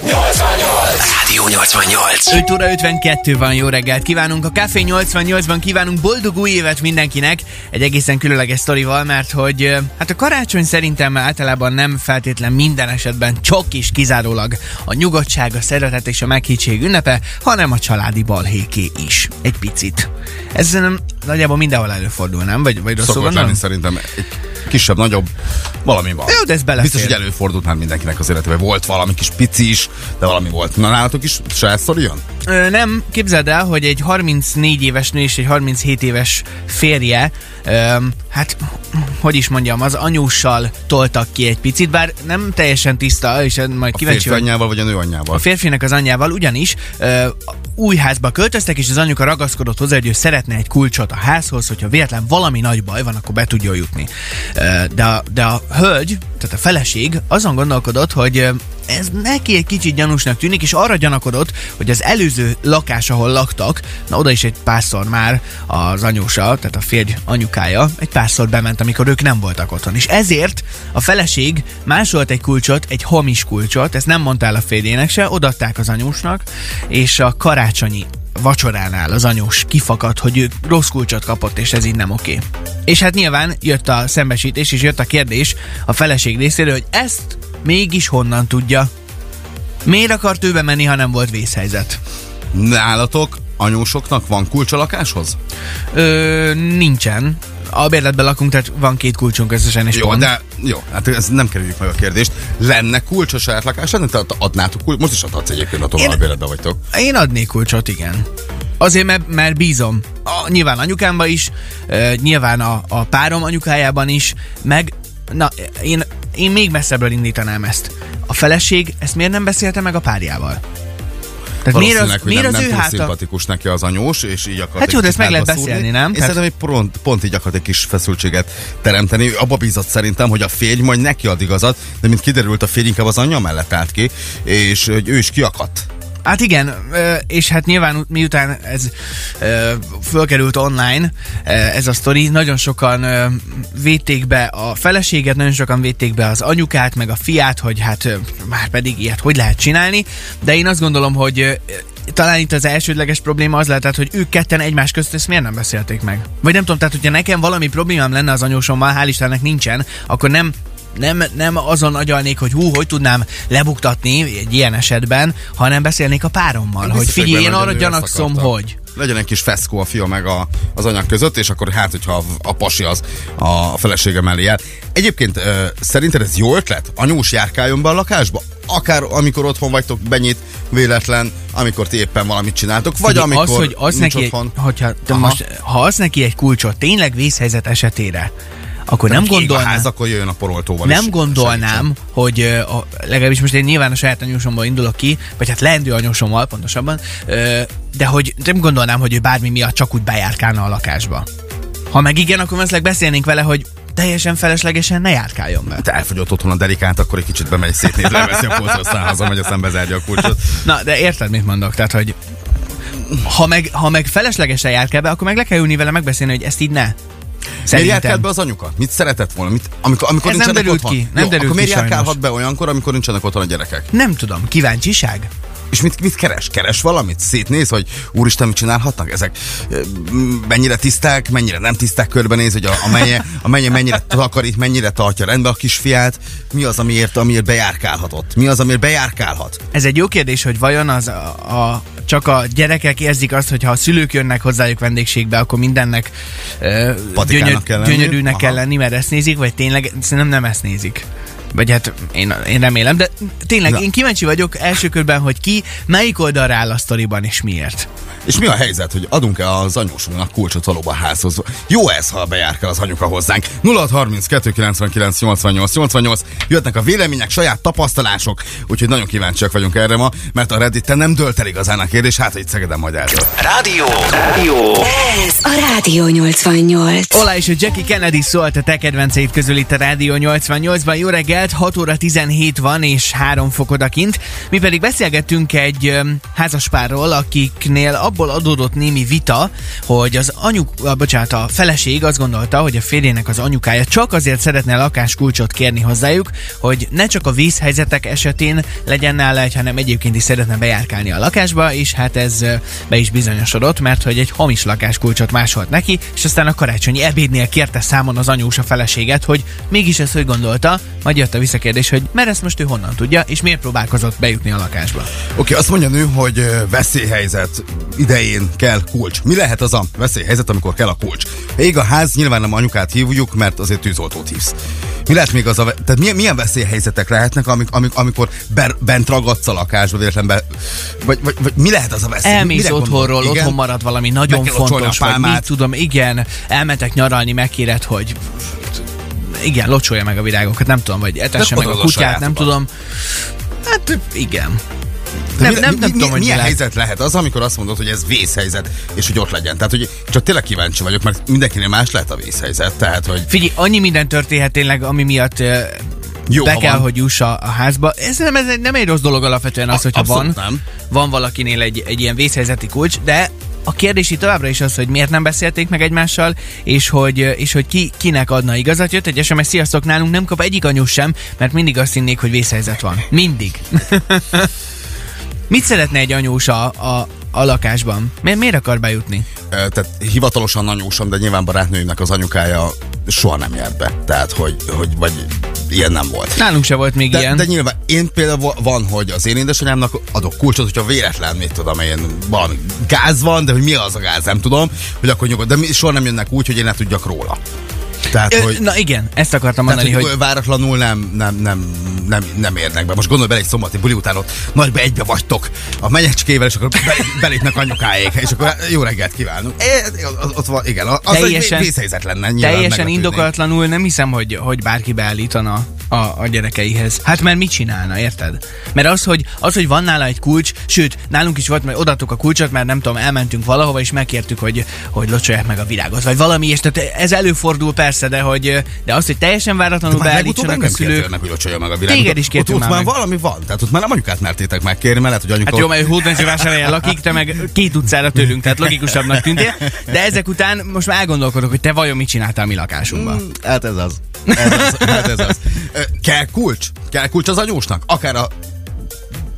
Yo extraño Rádió 88. 5 óra 52 van, jó reggelt kívánunk. A Café 88-ban kívánunk boldog új évet mindenkinek. Egy egészen különleges sztorival, mert hogy hát a karácsony szerintem általában nem feltétlen minden esetben csak is kizárólag a nyugodtság, a szeretet és a meghittség ünnepe, hanem a családi balhéké is. Egy picit. Ez nem nagyjából mindenhol előfordul, nem? Vagy, vagy rosszul Szokott lenni szerintem egy kisebb, nagyobb, valami van. Jó, de ez belefér. Biztos, hogy előfordult már mindenkinek az életében. Volt valami kis pici is, de valami volt. Na nálatok is jön? Ö, nem, képzeld el, hogy egy 34 éves nő és egy 37 éves férje, ö, hát, hogy is mondjam, az anyussal toltak ki egy picit, bár nem teljesen tiszta, és majd A kíváncsi férfi anyjával vagy a nő anyjával? A férfinek az anyjával ugyanis ö, új házba költöztek, és az anyuka ragaszkodott hozzá, hogy ő szeretne egy kulcsot a házhoz, hogyha véletlen valami nagy baj van, akkor be tudjon jutni. De, a, de a hölgy, tehát a feleség azon gondolkodott, hogy ez neki egy kicsit gyanúsnak tűnik, és arra gyanakodott, hogy az előző lakás, ahol laktak, na oda is egy párszor már az anyósa, tehát a férj anyukája, egy párszor bement, amikor ők nem voltak otthon. És ezért a feleség másolt egy kulcsot, egy hamis kulcsot, ezt nem mondta a férjének se, odaadták az anyósnak, és a karácsonyi vacsoránál az anyós kifakadt, hogy ő rossz kulcsot kapott, és ez így nem oké. És hát nyilván jött a szembesítés, és jött a kérdés a feleség részéről, hogy ezt mégis honnan tudja. Miért akart ő bemenni, ha nem volt vészhelyzet? Nálatok anyósoknak van kulcs a lakáshoz? Ö, nincsen. A bérletben lakunk, tehát van két kulcsunk összesen, és Jó, pont. de jó, hát ez nem kerüljük meg a kérdést. Lenne kulcs a saját lakásodnak? Tehát adnátok kulcs? Most is adhatsz egyébként a továbbéletben vagytok. Én adnék kulcsot, igen. Azért, mert, mert bízom. A, nyilván anyukámba is, uh, nyilván a, a párom anyukájában is, meg na, én, én még messzebbről indítanám ezt. A feleség ezt miért nem beszélte meg a párjával? Tehát miért az, hogy miért nem, az nem ő háta? szimpatikus neki az anyós, és így akart Hát jó, de ezt meg lehet szúrni. beszélni, nem? Én Tehát- szerintem, pont, pont így akart egy kis feszültséget teremteni. Abba bízott szerintem, hogy a férj majd neki ad igazat, de mint kiderült, a férj inkább az anyja mellett állt ki, és hogy ő is kiakadt. Hát igen, és hát nyilván miután ez fölkerült online, ez a sztori, nagyon sokan védték be a feleséget, nagyon sokan védték be az anyukát, meg a fiát, hogy hát már pedig ilyet hogy lehet csinálni, de én azt gondolom, hogy talán itt az elsődleges probléma az lehetett, hogy ők ketten egymás közt ezt miért nem beszélték meg. Vagy nem tudom, tehát hogyha nekem valami problémám lenne az anyósommal, hál' Istennek nincsen, akkor nem nem, nem azon agyalnék, hogy hú, hogy tudnám lebuktatni egy ilyen esetben, hanem beszélnék a párommal, hogy figyelj, én arra gyanakszom, hogy. Legyen egy kis feszkó a fia meg a, az anyag között, és akkor hát, hogyha a, a pasi az a felesége mellé jár. Egyébként ö, szerinted ez jó ötlet? Anyós járkáljon be a lakásba? Akár amikor otthon vagytok, benyit, véletlen, amikor ti éppen valamit csináltok, vagy Figyelj, amikor az, hogy az nincs neki, otthon. hogyha, de Aha. most, ha az neki egy kulcsot tényleg vészhelyzet esetére, akkor nem a gondolnám, ház, akkor jöjjön a poroltóval nem is gondolnám, segítsen. hogy a, legalábbis most én nyilván a saját anyósomból indulok ki, vagy hát leendő anyósommal pontosabban, de hogy nem gondolnám, hogy ő bármi miatt csak úgy bejárkálna a lakásba. Ha meg igen, akkor valószínűleg beszélnénk vele, hogy teljesen feleslegesen ne járkáljon be. Te elfogyott otthon a delikát, akkor egy kicsit bemegy szétnéz, leveszi a polcra, aztán hazamegy, aztán bezárja a kulcsot. Na, de érted, mit mondok? Tehát, hogy ha meg, ha meg feleslegesen járkál be, akkor meg le kell ülni vele megbeszélni, hogy ezt így ne. Miért járkált be az anyuka? Mit szeretett volna? Mit, amikor, amikor Ez nem nincsenek derült otthon? ki, nem Jó, derült akkor miért ki járkálhat sajnos. be olyankor, amikor nincsenek otthon a gyerekek? Nem tudom, kíváncsiság? És mit, mit keres? Keres valamit? Szétnéz, hogy úristen, mit csinálhatnak ezek? Mennyire tiszták, mennyire nem tiszták körbenéz, hogy a, a, menye, a menye mennyire takarít, mennyire tartja rendbe a kisfiát? Mi az, amiért, amiért bejárkálhatott? Mi az, amiért bejárkálhat? Ez egy jó kérdés, hogy vajon az a, a, csak a gyerekek érzik azt, hogy ha a szülők jönnek hozzájuk vendégségbe, akkor mindennek uh, Patikának kell lenni? gyönyörűnek kell Aha. lenni, mert ezt nézik, vagy tényleg szerintem nem ezt nézik. Vagy hát én, én remélem, de tényleg Na. én kíváncsi vagyok első körben, hogy ki melyik oldalra áll a sztoriban, és miért. És mi a helyzet, hogy adunk-e az anyósunknak kulcsot valóban házhoz? Jó ez, ha bejárkál az anyuka hozzánk. 0632 99 88 88 jöttnek a vélemények, saját tapasztalások, úgyhogy nagyon kíváncsiak vagyunk erre ma, mert a Redditen nem dölt el igazán a kérdés, hát hogy Szegeden majd eldől. Rádió. Rádió. Ez a Rádió 88. Olá és a Jackie Kennedy szólt a te kedvenceit közül itt a Rádió 88-ban. Jó reggelt! Reggelt, 6 óra 17 van és 3 fok odakint. Mi pedig beszélgettünk egy házaspárról, akiknél abból adódott némi vita, hogy az anyuk, a, bocsánat, a feleség azt gondolta, hogy a férjének az anyukája csak azért szeretne lakáskulcsot kérni hozzájuk, hogy ne csak a vízhelyzetek esetén legyen nála egy, hanem egyébként is szeretne bejárkálni a lakásba, és hát ez be is bizonyosodott, mert hogy egy hamis lakáskulcsot másolt neki, és aztán a karácsonyi ebédnél kérte számon az anyós a feleséget, hogy mégis ezt hogy gondolta, majd jött a visszakérdés, hogy mert ezt most ő honnan tudja, és miért próbálkozott bejutni a lakásba. Oké, okay, azt mondja nő, hogy veszélyhelyzet idején kell kulcs. Mi lehet az a veszélyhelyzet, amikor kell a kulcs? Ég a ház, nyilván nem anyukát hívjuk, mert azért tűzoltót hívsz. Mi lehet még az a, tehát milyen, milyen veszélyhelyzetek lehetnek, amik, amik, amikor ber, bent ragadsz a lakásba, véletlenben, be, vagy, vagy, vagy, mi lehet az a veszély? Elmész otthonról, Igen? otthon marad valami nagyon fontos, a vagy pálmát. mit tudom, igen, elmentek nyaralni, megkéred, hogy igen, locsolja meg a virágokat, nem tudom, vagy etesse meg a kutyát, nem tudom. Hát igen. De Nem, mi, nem, nem mi, tudom, hogy mi milyen lehet. helyzet lehet az, amikor azt mondod, hogy ez vészhelyzet, és hogy ott legyen. Tehát, hogy csak tényleg kíváncsi vagyok, mert mindenkinél más lehet a vészhelyzet. Tehát, hogy Figyelj, annyi minden történhet tényleg, ami miatt Jó, be kell, van. hogy juss a, a házba. Ez nem, ez egy- nem egy rossz dolog alapvetően az, A- hogyha van, nem. van valakinél egy, egy ilyen vészhelyzeti kulcs, de a kérdés itt továbbra is az, hogy miért nem beszélték meg egymással, és hogy, és hogy ki, kinek adna igazat. Jött egy SMS, sziasztok, nálunk nem kap egyik anyus sem, mert mindig azt hinnék, hogy vészhelyzet van. Mindig. Mit szeretne egy anyós a, a, a lakásban? Mi, miért akar bejutni? Ö, tehát hivatalosan anyósom, de nyilván barátnőimnek az anyukája soha nem járt be. Tehát, hogy, hogy vagy ilyen nem volt. Nálunk se volt még De, ilyen. de nyilván én például va- van, hogy az én édesanyámnak adok kulcsot, hogyha véletlen, mit tudom én, valami gáz van, de hogy mi az a gáz, nem tudom, hogy akkor nyugodt. De mi, soha nem jönnek úgy, hogy én ne tudjak róla. Tehát, Ö, hogy, Na igen, ezt akartam tehát, mondani, hogy, hogy váratlanul nem, nem, nem, nem, nem érnek be. Most gondolj bele egy szombati buli után ott nagyba egybe vagytok a menyecskével, és akkor be, belépnek anyukáék, és akkor jó reggelt kívánunk. É, ott, van, igen, az Teljesen- egy vészhelyzet lenne. nyilván Teljesen indokolatlanul nem hiszem, hogy, hogy bárki beállítana a, a gyerekeihez. Hát mert mit csinálna, érted? Mert az hogy, az, hogy van nála egy kulcs, sőt, nálunk is volt, mert odaadtuk a kulcsot, mert nem tudom, elmentünk valahova, és megkértük, hogy, hogy locsolják meg a virágot, vagy valami, és tehát ez előfordul persze, de hogy de az, hogy teljesen váratlanul De beállítsanak a szülők. kértél meg, hogy locsolja meg a virágot. Téged is ott, kértünk ott már már meg. valami van. Tehát ott már nem anyukát mertétek megkérni, mert lehet, hogy anyuka... Hát jó, mert ő Hódmezővásárhelyen lakik, te meg két utcára tőlünk, tehát logikusabbnak tűntél. De ezek után most már elgondolkodok, hogy te vajon mit csináltál mi lakásunkban. Mm, Hát ez az. Ez az. Hát ez az. Kell kulcs? Kell kulcs az anyósnak? Akár a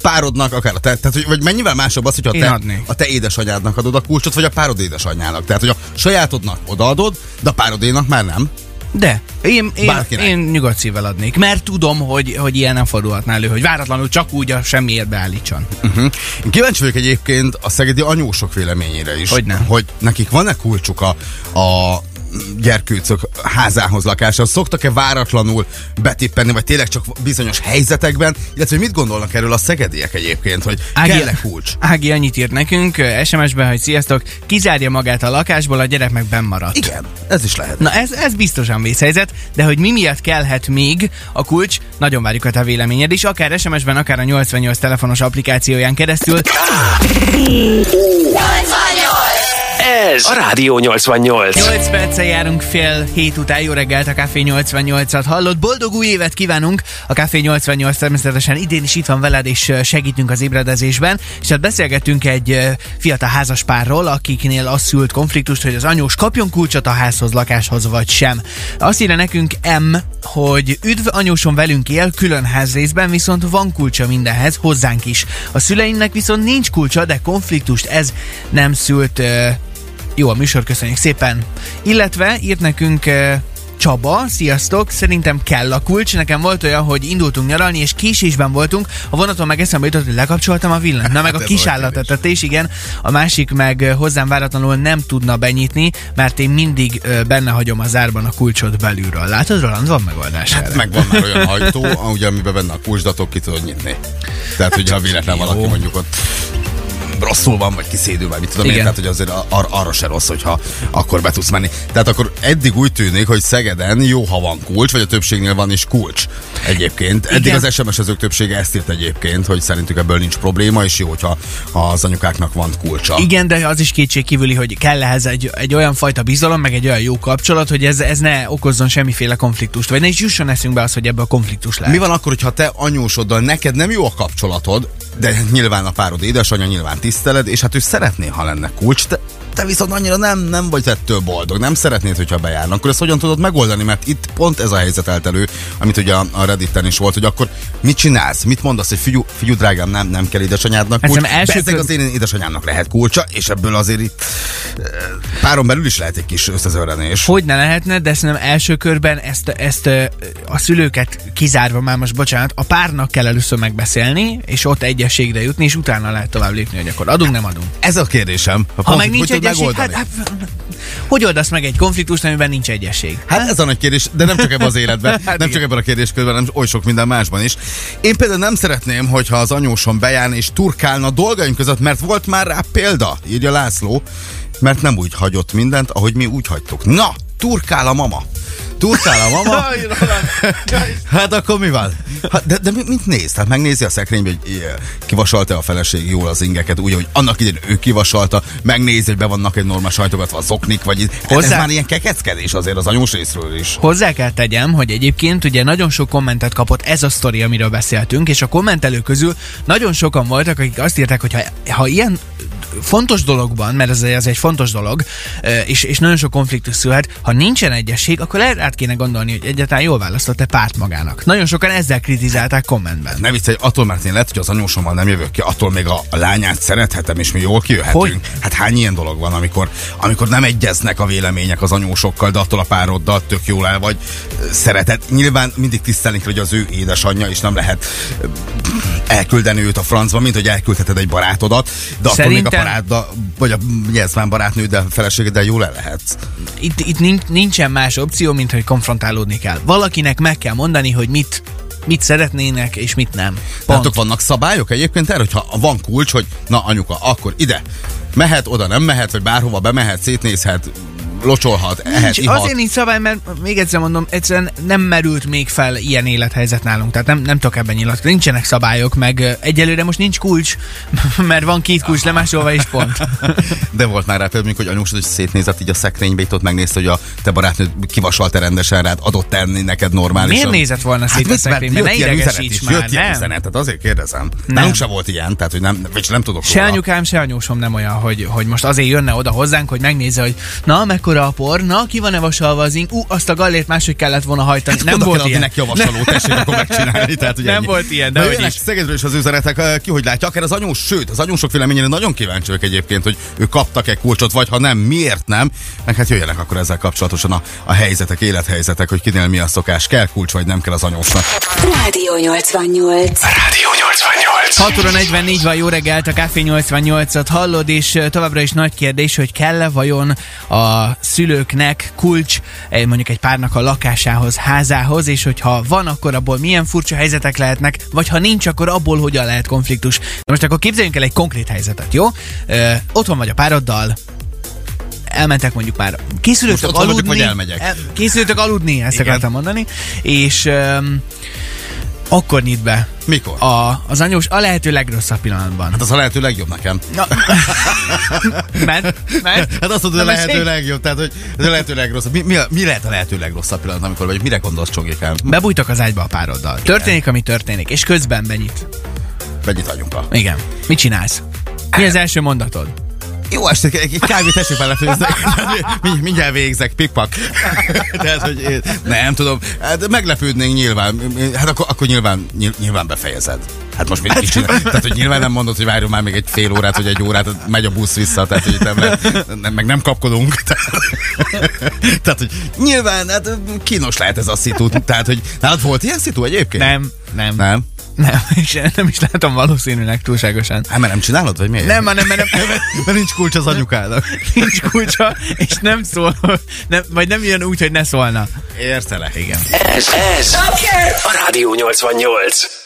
párodnak, akár a te, tehát, hogy, vagy mennyivel másabb az, hogyha Én te, adnék. a te édesanyádnak adod a kulcsot, vagy a párod édesanyjának. Tehát, hogy a sajátodnak odaadod, de a párodénak már nem. De én, én, Bárkinek. én nyugodt szívvel adnék, mert tudom, hogy, hogy ilyen nem fordulhatná elő, hogy váratlanul csak úgy a semmiért beállítson. Uh-huh. Én kíváncsi vagyok egyébként a szegedi anyósok véleményére is. Hogyne. Hogy nekik van-e kulcsuk a, a gyerkőcök házához, lakáshoz? Szoktak-e váratlanul betippenni, vagy tényleg csak bizonyos helyzetekben? Illetve hogy mit gondolnak erről a szegediek egyébként, hogy kell-e kulcs? Ági annyit írt nekünk SMS-ben, hogy sziasztok, kizárja magát a lakásból, a gyerek meg bennmaradt. Igen, ez is lehet. Na ez, ez biztosan vészhelyzet, de hogy mi miatt kellhet még a kulcs, nagyon várjuk a te véleményed is, akár SMS-ben, akár a 88 telefonos applikációján keresztül. Ez a Rádió 88. 8 perccel járunk fél hét után, jó reggelt, a Café 88-at hallott. Boldog új évet kívánunk! A Café 88 természetesen idén is itt van veled, és segítünk az ébredezésben. És hát beszélgettünk egy fiatal házaspárról, akiknél az szült konfliktust, hogy az anyós kapjon kulcsot a házhoz, lakáshoz, vagy sem. Azt írja nekünk M, hogy üdv anyósom velünk él, külön házrészben, viszont van kulcsa mindenhez, hozzánk is. A szüleimnek viszont nincs kulcsa, de konfliktust ez nem szült ö, jó a műsor, köszönjük szépen. Illetve írt nekünk eh, Csaba, sziasztok, szerintem kell a kulcs. Nekem volt olyan, hogy indultunk nyaralni, és késésben voltunk. A vonaton meg eszembe jutott, hogy lekapcsoltam a villanyt. Na meg Hát a ez kis olyan állatetetés, igen. A másik meg eh, hozzám váratlanul nem tudna benyitni, mert én mindig eh, benne hagyom a zárban a kulcsot belülről. Látod, Roland, van megoldás erre. Hát Meg van már olyan ajtó, ugye, amiben benne a kulcsdatok ki tudod nyitni. Tehát, hogyha véletlen valaki mondjuk ott rosszul van, vagy kiszédül, vagy mit tudom én, Igen. tehát hogy azért ar- arra se rossz, hogyha akkor be tudsz menni. Tehát akkor eddig úgy tűnik, hogy Szegeden jó, ha van kulcs, vagy a többségnél van is kulcs egyébként. Eddig Igen. az SMS-ezők többsége ezt írt egyébként, hogy szerintük ebből nincs probléma, és jó, hogyha ha az anyukáknak van kulcsa. Igen, de az is kétségkívüli, hogy kell ehhez egy, egy olyan fajta bizalom, meg egy olyan jó kapcsolat, hogy ez, ez ne okozzon semmiféle konfliktust, vagy ne is jusson eszünkbe az, hogy ebből konfliktus lehet. Mi van akkor, hogyha te anyósoddal neked nem jó a kapcsolatod, de nyilván a párod édesanyja nyilván tiszteled, és hát ő szeretné, ha lenne kulcs, te, te viszont annyira nem, nem vagy ettől boldog, nem szeretnéd, hogyha bejárnak, akkor ezt hogyan tudod megoldani, mert itt pont ez a helyzet állt elő, amit ugye a, Redditen is volt, hogy akkor mit csinálsz, mit mondasz, hogy figyú, figyú drágám, nem, nem kell édesanyádnak kulcs, Szerintem első Bezzeg az én édesanyámnak lehet kulcsa, és ebből azért itt eh, páron belül is lehet egy kis összezörrenés. Hogy ne lehetne, de szerintem első körben ezt, ezt ö, a szülőket kizárva már most bocsánat, a párnak kell először megbeszélni, és ott egyességre jutni, és utána lehet tovább lépni, hogy akkor adunk, nem adunk. Ez a kérdésem. A Ha meg nincs hogy egyesség, hát, hát, hogy oldasz meg egy konfliktust, amiben nincs egyesség? Hát ez a nagy kérdés, de nem csak ebben az életben, Hát nem igen. csak ebben a kérdéskörben, hanem oly sok minden másban is. Én például nem szeretném, hogyha az anyósom bejárna és turkálna dolgaink között, mert volt már rá példa, írja László, mert nem úgy hagyott mindent, ahogy mi úgy hagytuk. Na, turkál a mama. Turkál a mama. Hát akkor mi van? Hát, de, de mi- mit néz? Tehát megnézi a szekrénybe, hogy ilyen, kivasalta a feleség jól az ingeket, úgy, hogy annak idején ő kivasalta, megnézi, hogy be vannak egy normál sajtogatva az oknik, vagy itt. Hát ez Hozzá- már ilyen kekeckedés azért az anyós részről is. Hozzá kell tegyem, hogy egyébként ugye nagyon sok kommentet kapott ez a sztori, amiről beszéltünk, és a kommentelők közül nagyon sokan voltak, akik azt írták, hogy ha, ha ilyen fontos dologban, mert ez, ez egy fontos dolog, és, és nagyon sok konfliktus szülhet, ha nincsen egyesség, akkor át kéne gondolni, hogy egyáltalán jól választott-e párt magának. Nagyon sokan ezzel kritizálták kommentben. Ne viccelj, attól mert én lehet, hogy az anyósommal nem jövök ki, attól még a, a lányát szerethetem, és mi jól kijöhetünk. Hogy? Hát hány ilyen dolog van, amikor, amikor nem egyeznek a vélemények az anyósokkal, de attól a pároddal tök jól el vagy szeretet. Nyilván mindig tisztelni kell, hogy az ő édesanyja, és nem lehet elküldeni őt a francba, mint hogy elküldheted egy barátodat, de attól még a Barátoddal, vagy a jelzmán barátnőddel, feleségeddel jól el lehetsz. Itt, itt nincs- nincsen más opció, mint hogy konfrontálódni kell. Valakinek meg kell mondani, hogy mit mit szeretnének, és mit nem. Látok, vannak szabályok egyébként erre, hogyha van kulcs, hogy na anyuka, akkor ide mehet, oda nem mehet, vagy bárhova bemehet, szétnézhet, locsolhat, Nincs, ihat. azért nincs szabály, mert még egyszer mondom, egyszerűen nem merült még fel ilyen élethelyzet nálunk, tehát nem, nem tudok ebben nyilatkozni. Nincsenek szabályok, meg egyelőre most nincs kulcs, mert van két kulcs lemásolva, és pont. De volt már rá például, hogy anyósod, hogy szétnézett így a szekrénybe, itt ott megnézte, hogy a te barátnőd kivasalta rendesen rád, adott tenni neked normálisan. Miért nézett volna szét a mit, mert szekrénybe? Ne idegesíts is, már, jött ilyen üzenet, tehát azért kérdezem. Nem. Nálunk se volt ilyen, tehát hogy nem, vagy nem tudok Se róla. anyukám, se anyósom nem olyan, hogy, hogy most azért jönne oda hozzánk, hogy megnézze, hogy na, mekkora a por, na, ki van-e vasalva az ing, ú, azt a gallért máshogy kellett volna hajtani. Hát nem oda volt ilyen. neki a vasaló, tessék akkor megcsinálni. Tehát, ugye Nem ennyi. volt ilyen, de Na, hogy is. Szegedről is az üzenetek, eh, ki hogy látja, akár az anyós, sőt, az anyósok véleményére nagyon kíváncsi vagyok egyébként, hogy ők kaptak-e kulcsot, vagy ha nem, miért nem, meg hát jöjjenek akkor ezzel kapcsolatosan a, a helyzetek, élethelyzetek, hogy kinél mi a szokás, kell kulcs, vagy nem kell az anyósnak. Rádió 88. Rádió 88. 6 óra 44 van, jó reggelt, a Café 88-at hallod, és ö, továbbra is nagy kérdés, hogy kell-e vajon a szülőknek kulcs, mondjuk egy párnak a lakásához, házához, és hogyha van, akkor abból milyen furcsa helyzetek lehetnek, vagy ha nincs, akkor abból hogyan lehet konfliktus. Na most akkor képzeljünk el egy konkrét helyzetet, jó? Ö, otthon vagy a pároddal, elmentek mondjuk már, készülőtök otthon vagyok, aludni, vagy elmegyek? el, készülőtök aludni, ezt Igen. akartam mondani, és öm, akkor nyit be Mikor? a, az anyós a lehető legrosszabb pillanatban. Hát az a lehető legjobb nekem. Na, mert, mert, Hát azt mondod, a lehető mesélj. legjobb, tehát hogy ez a lehető legrosszabb. Mi, mi, mi lehet a lehető legrosszabb pillanat, amikor vagy? Mire gondolsz, Csongikám? Bebújtak az ágyba a pároddal. Történik, ami történik, és közben benyit. Mennyit anyuka? Igen. Mit csinálsz? Mi az első mondatod? Jó estét, egy kávét tessék belefőzni. Mind- Mindjárt végzek, pikpak. Tehát, hogy én, nem tudom, hát meglepődnénk nyilván. Hát akkor, akkor nyilván, nyil- nyilván befejezed. Hát most mit csinál? Tehát, hogy nyilván nem mondod, hogy várjon már még egy fél órát, vagy egy órát, tehát megy a busz vissza, tehát, hogy nem, lehet, nem, meg nem kapkodunk. Tehát, hogy nyilván, hát kínos lehet ez a szitu. Tehát, hogy nálad volt ilyen szitu egyébként? Nem, nem, Nem? Nem, és nem is látom valószínűleg túlságosan. Hát mert nem csinálod, vagy miért? Nem, hanem, mert nem, mert nincs kulcs az anyukának. nincs kulcsa, és nem szól, nem, vagy nem jön úgy, hogy ne szólna. Értelek. Igen. Ez, ez a Rádió 88.